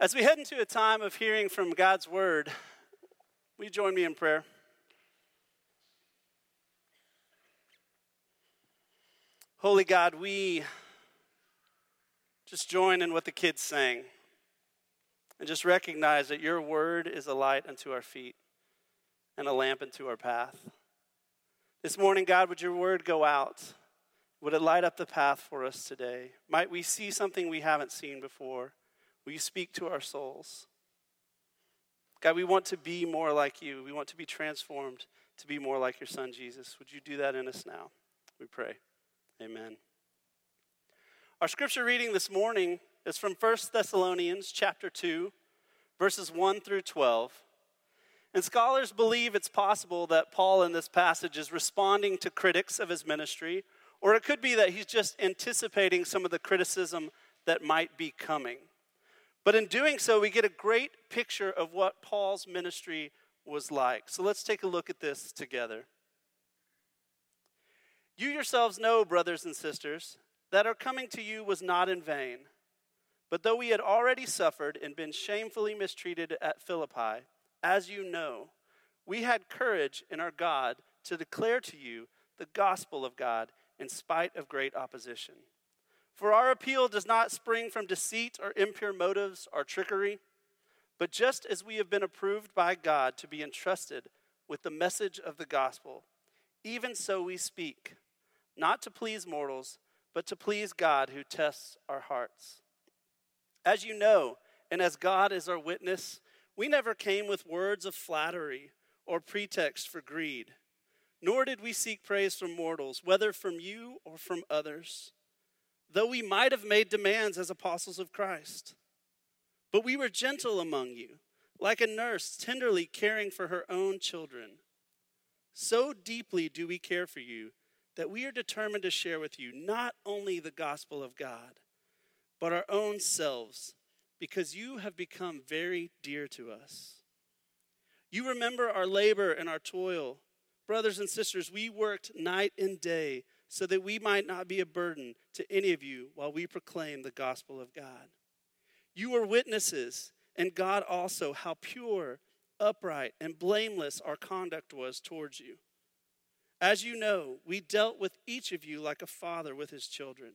As we head into a time of hearing from God's word, will you join me in prayer? Holy God, we just join in what the kids sang and just recognize that your word is a light unto our feet and a lamp unto our path. This morning, God, would your word go out? Would it light up the path for us today? Might we see something we haven't seen before? Will you speak to our souls? God, we want to be more like you. We want to be transformed to be more like your son, Jesus. Would you do that in us now? We pray. Amen. Our scripture reading this morning is from 1 Thessalonians chapter 2, verses 1 through 12. And scholars believe it's possible that Paul in this passage is responding to critics of his ministry, or it could be that he's just anticipating some of the criticism that might be coming. But in doing so, we get a great picture of what Paul's ministry was like. So let's take a look at this together. You yourselves know, brothers and sisters, that our coming to you was not in vain. But though we had already suffered and been shamefully mistreated at Philippi, as you know, we had courage in our God to declare to you the gospel of God in spite of great opposition. For our appeal does not spring from deceit or impure motives or trickery, but just as we have been approved by God to be entrusted with the message of the gospel, even so we speak, not to please mortals, but to please God who tests our hearts. As you know, and as God is our witness, we never came with words of flattery or pretext for greed, nor did we seek praise from mortals, whether from you or from others though we might have made demands as apostles of Christ. But we were gentle among you, like a nurse tenderly caring for her own children. So deeply do we care for you that we are determined to share with you not only the gospel of God, but our own selves, because you have become very dear to us. You remember our labor and our toil. Brothers and sisters, we worked night and day so that we might not be a burden to any of you while we proclaim the gospel of God. You are witnesses, and God also, how pure, upright, and blameless our conduct was towards you. As you know, we dealt with each of you like a father with his children,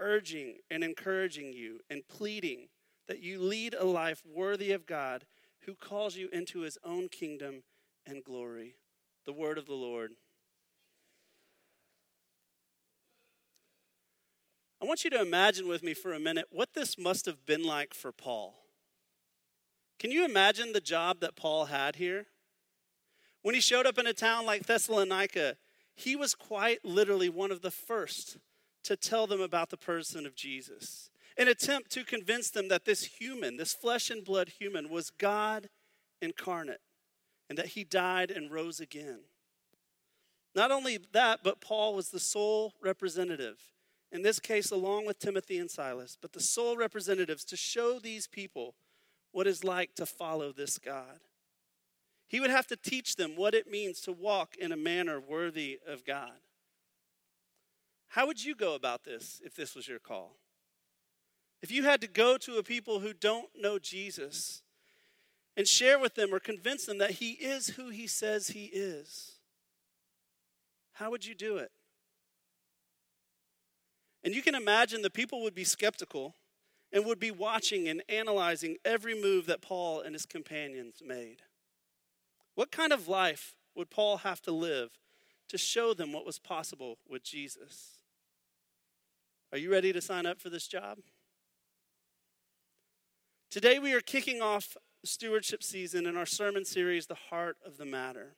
urging and encouraging you and pleading that you lead a life worthy of God who calls you into his own kingdom and glory. The word of the Lord. I want you to imagine with me for a minute what this must have been like for Paul. Can you imagine the job that Paul had here? When he showed up in a town like Thessalonica, he was quite literally one of the first to tell them about the person of Jesus. An attempt to convince them that this human, this flesh and blood human, was God incarnate and that he died and rose again. Not only that, but Paul was the sole representative in this case, along with Timothy and Silas, but the sole representatives to show these people what it's like to follow this God. He would have to teach them what it means to walk in a manner worthy of God. How would you go about this if this was your call? If you had to go to a people who don't know Jesus and share with them or convince them that he is who he says he is, how would you do it? And you can imagine the people would be skeptical and would be watching and analyzing every move that Paul and his companions made. What kind of life would Paul have to live to show them what was possible with Jesus? Are you ready to sign up for this job? Today, we are kicking off stewardship season in our sermon series, The Heart of the Matter.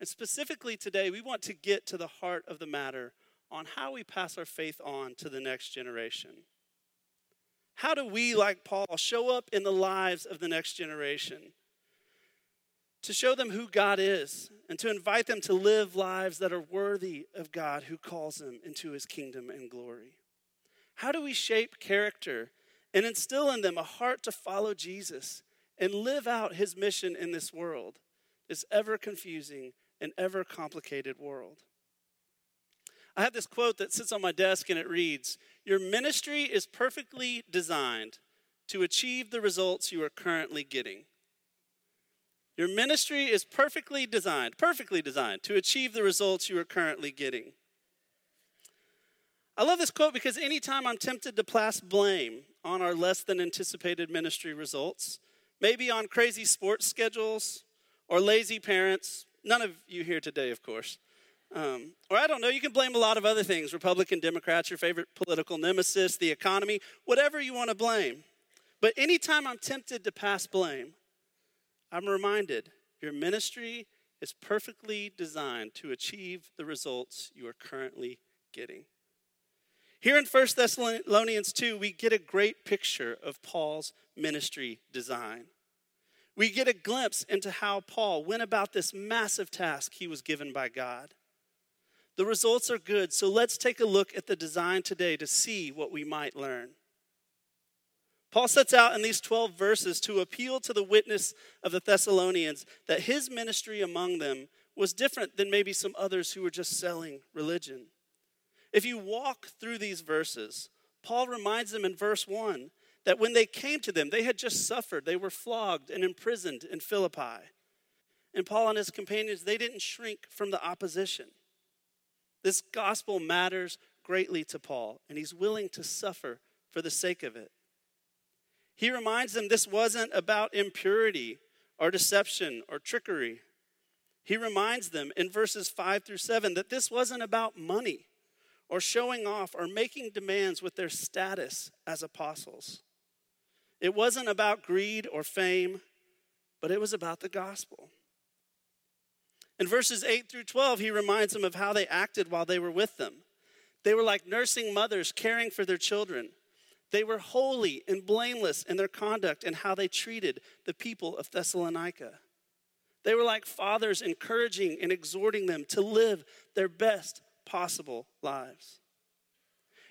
And specifically today, we want to get to the heart of the matter on how we pass our faith on to the next generation. How do we, like Paul, show up in the lives of the next generation? To show them who God is and to invite them to live lives that are worthy of God who calls them into his kingdom and glory. How do we shape character and instill in them a heart to follow Jesus and live out his mission in this world, this ever confusing and ever complicated world? I have this quote that sits on my desk and it reads Your ministry is perfectly designed to achieve the results you are currently getting. Your ministry is perfectly designed, perfectly designed to achieve the results you are currently getting. I love this quote because anytime I'm tempted to place blame on our less than anticipated ministry results, maybe on crazy sports schedules or lazy parents, none of you here today, of course. Um, or I don't know, you can blame a lot of other things Republican, Democrats, your favorite political nemesis, the economy, whatever you want to blame. But anytime I'm tempted to pass blame, I'm reminded your ministry is perfectly designed to achieve the results you are currently getting. Here in 1 Thessalonians 2, we get a great picture of Paul's ministry design. We get a glimpse into how Paul went about this massive task he was given by God. The results are good, so let's take a look at the design today to see what we might learn. Paul sets out in these 12 verses to appeal to the witness of the Thessalonians that his ministry among them was different than maybe some others who were just selling religion. If you walk through these verses, Paul reminds them in verse 1 that when they came to them, they had just suffered. They were flogged and imprisoned in Philippi. And Paul and his companions, they didn't shrink from the opposition. This gospel matters greatly to Paul, and he's willing to suffer for the sake of it. He reminds them this wasn't about impurity or deception or trickery. He reminds them in verses 5 through 7 that this wasn't about money or showing off or making demands with their status as apostles. It wasn't about greed or fame, but it was about the gospel. In verses 8 through 12, he reminds them of how they acted while they were with them. They were like nursing mothers caring for their children. They were holy and blameless in their conduct and how they treated the people of Thessalonica. They were like fathers encouraging and exhorting them to live their best possible lives.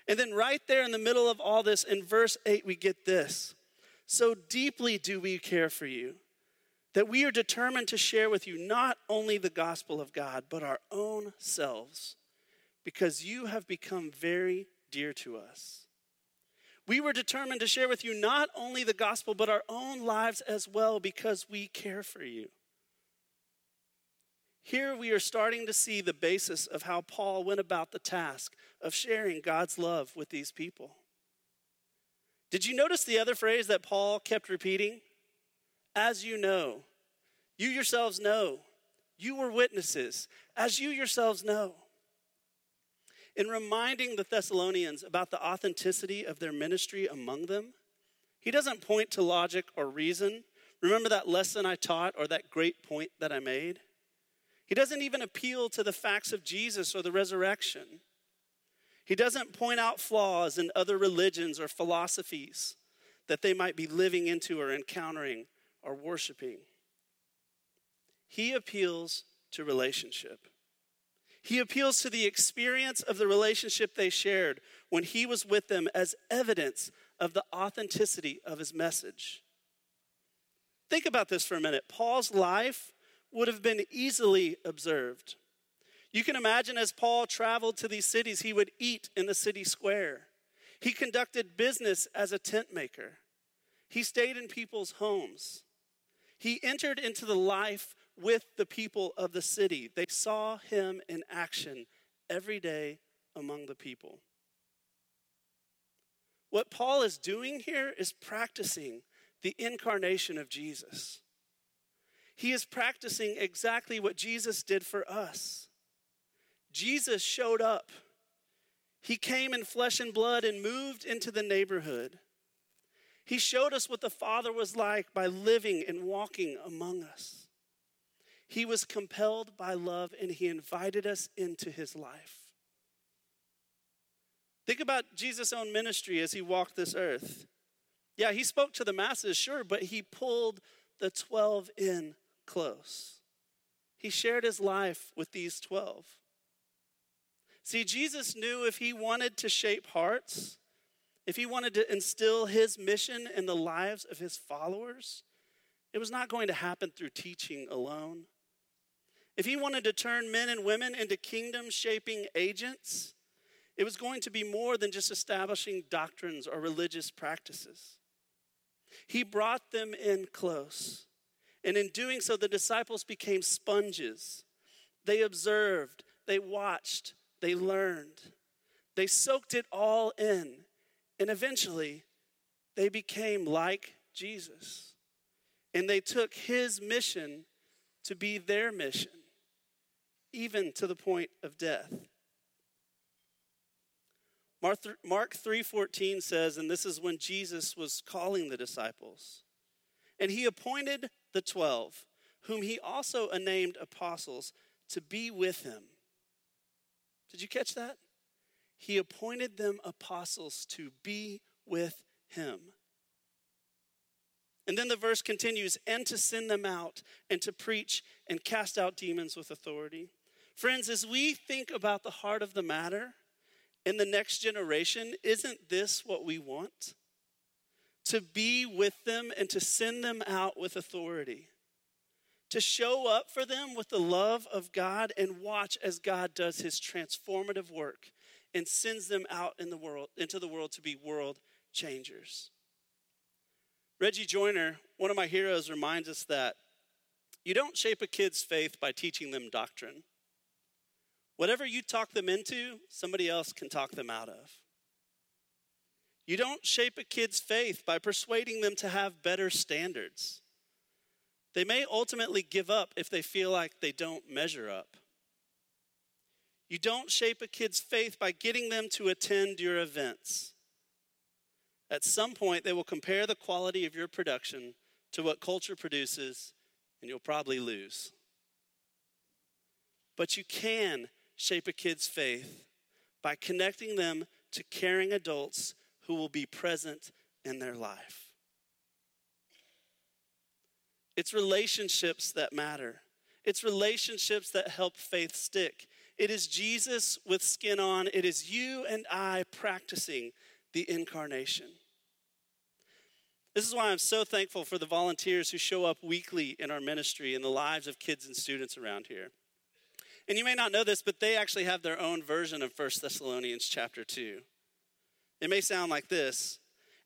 And then, right there in the middle of all this, in verse 8, we get this So deeply do we care for you that we are determined to share with you not only the gospel of God, but our own selves, because you have become very dear to us. We were determined to share with you not only the gospel, but our own lives as well, because we care for you. Here we are starting to see the basis of how Paul went about the task of sharing God's love with these people. Did you notice the other phrase that Paul kept repeating? As you know, you yourselves know, you were witnesses, as you yourselves know. In reminding the Thessalonians about the authenticity of their ministry among them, he doesn't point to logic or reason. Remember that lesson I taught or that great point that I made? He doesn't even appeal to the facts of Jesus or the resurrection. He doesn't point out flaws in other religions or philosophies that they might be living into or encountering or worshiping. He appeals to relationship. He appeals to the experience of the relationship they shared when he was with them as evidence of the authenticity of his message. Think about this for a minute. Paul's life would have been easily observed. You can imagine as Paul traveled to these cities, he would eat in the city square. He conducted business as a tent maker. He stayed in people's homes. He entered into the life with the people of the city. They saw him in action every day among the people. What Paul is doing here is practicing the incarnation of Jesus. He is practicing exactly what Jesus did for us. Jesus showed up. He came in flesh and blood and moved into the neighborhood. He showed us what the Father was like by living and walking among us. He was compelled by love and he invited us into his life. Think about Jesus' own ministry as he walked this earth. Yeah, he spoke to the masses, sure, but he pulled the 12 in close. He shared his life with these 12. See, Jesus knew if he wanted to shape hearts, if he wanted to instill his mission in the lives of his followers, it was not going to happen through teaching alone. If he wanted to turn men and women into kingdom shaping agents, it was going to be more than just establishing doctrines or religious practices. He brought them in close. And in doing so, the disciples became sponges. They observed, they watched, they learned, they soaked it all in. And eventually, they became like Jesus. And they took his mission to be their mission, even to the point of death. Mark 3:14 says and this is when Jesus was calling the disciples. And he appointed the 12 whom he also named apostles to be with him. Did you catch that? He appointed them apostles to be with him. And then the verse continues, and to send them out and to preach and cast out demons with authority. Friends, as we think about the heart of the matter in the next generation, isn't this what we want? To be with them and to send them out with authority. To show up for them with the love of God and watch as God does his transformative work and sends them out in the world into the world to be world changers. Reggie Joiner, one of my heroes, reminds us that you don't shape a kid's faith by teaching them doctrine. Whatever you talk them into, somebody else can talk them out of. You don't shape a kid's faith by persuading them to have better standards. They may ultimately give up if they feel like they don't measure up. You don't shape a kid's faith by getting them to attend your events. At some point, they will compare the quality of your production to what culture produces, and you'll probably lose. But you can shape a kid's faith by connecting them to caring adults who will be present in their life. It's relationships that matter. It's relationships that help faith stick. It is Jesus with skin on. It is you and I practicing the incarnation. This is why I'm so thankful for the volunteers who show up weekly in our ministry in the lives of kids and students around here. And you may not know this, but they actually have their own version of 1 Thessalonians chapter 2. It may sound like this.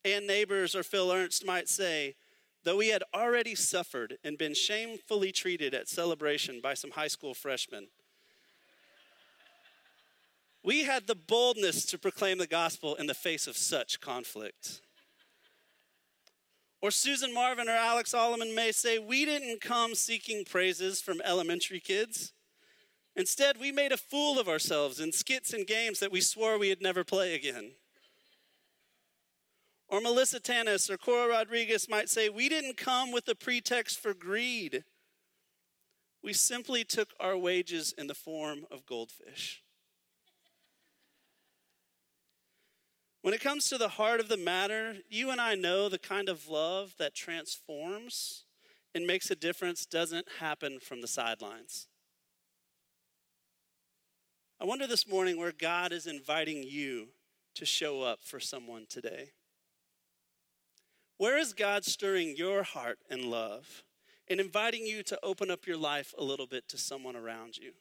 And neighbors or Phil Ernst might say, though we had already suffered and been shamefully treated at celebration by some high school freshmen, we had the boldness to proclaim the gospel in the face of such conflict. Or Susan Marvin or Alex Alleman may say, We didn't come seeking praises from elementary kids. Instead, we made a fool of ourselves in skits and games that we swore we'd never play again. Or Melissa Tanis or Cora Rodriguez might say, We didn't come with a pretext for greed. We simply took our wages in the form of goldfish. When it comes to the heart of the matter, you and I know the kind of love that transforms and makes a difference doesn't happen from the sidelines. I wonder this morning where God is inviting you to show up for someone today. Where is God stirring your heart and love and inviting you to open up your life a little bit to someone around you?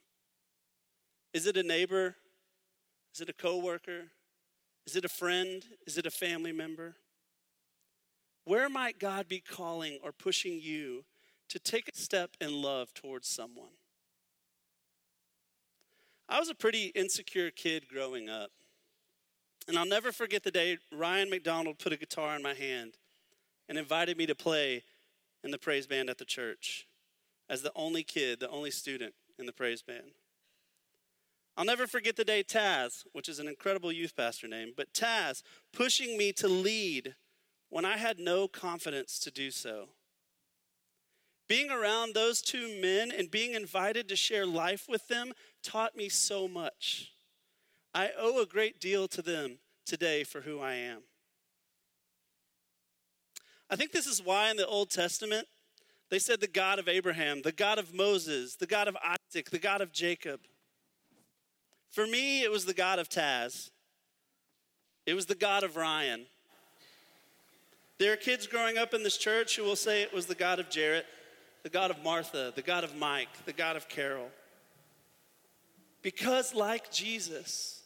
Is it a neighbor? Is it a coworker? Is it a friend? Is it a family member? Where might God be calling or pushing you to take a step in love towards someone? I was a pretty insecure kid growing up. And I'll never forget the day Ryan McDonald put a guitar in my hand and invited me to play in the praise band at the church as the only kid, the only student in the praise band. I'll never forget the day Taz, which is an incredible youth pastor name, but Taz pushing me to lead when I had no confidence to do so. Being around those two men and being invited to share life with them taught me so much. I owe a great deal to them today for who I am. I think this is why in the Old Testament they said the God of Abraham, the God of Moses, the God of Isaac, the God of Jacob. For me, it was the God of Taz, it was the God of Ryan. There are kids growing up in this church who will say it was the God of Jarrett, the God of Martha, the God of Mike, the God of Carol. Because, like Jesus,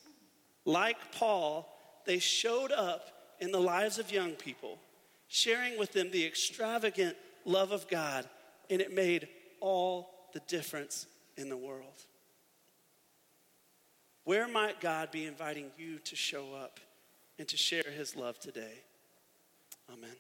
like Paul, they showed up in the lives of young people sharing with them the extravagant love of God, and it made all the difference in the world. Where might God be inviting you to show up and to share his love today? Amen.